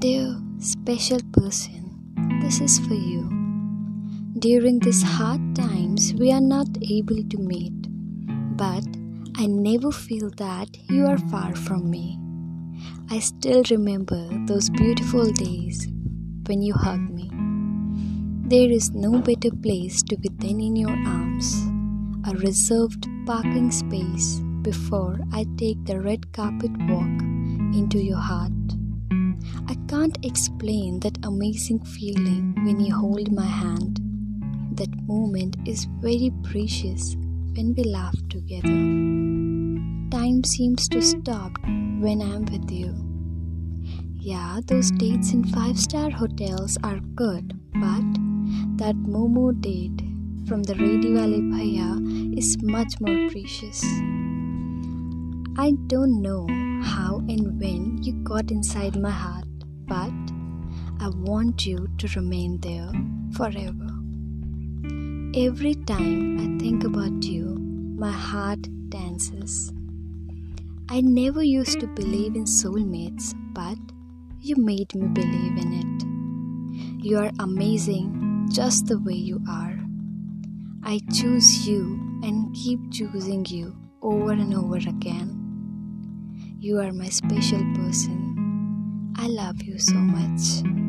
special person, this is for you. During these hard times, we are not able to meet, but I never feel that you are far from me. I still remember those beautiful days when you hugged me. There is no better place to be than in your arms, a reserved parking space before I take the red carpet walk into your heart. I can't explain that amazing feeling when you hold my hand. That moment is very precious when we laugh together. Time seems to stop when I'm with you. Yeah, those dates in five star hotels are good, but that Momo date from the Ready Valley Bhaiya is much more precious. I don't know how and when you got inside my heart but I want you to remain there forever. Every time I think about you, my heart dances. I never used to believe in soulmates, but you made me believe in it. You are amazing just the way you are. I choose you and keep choosing you over and over again. You are my special person. I love you so much.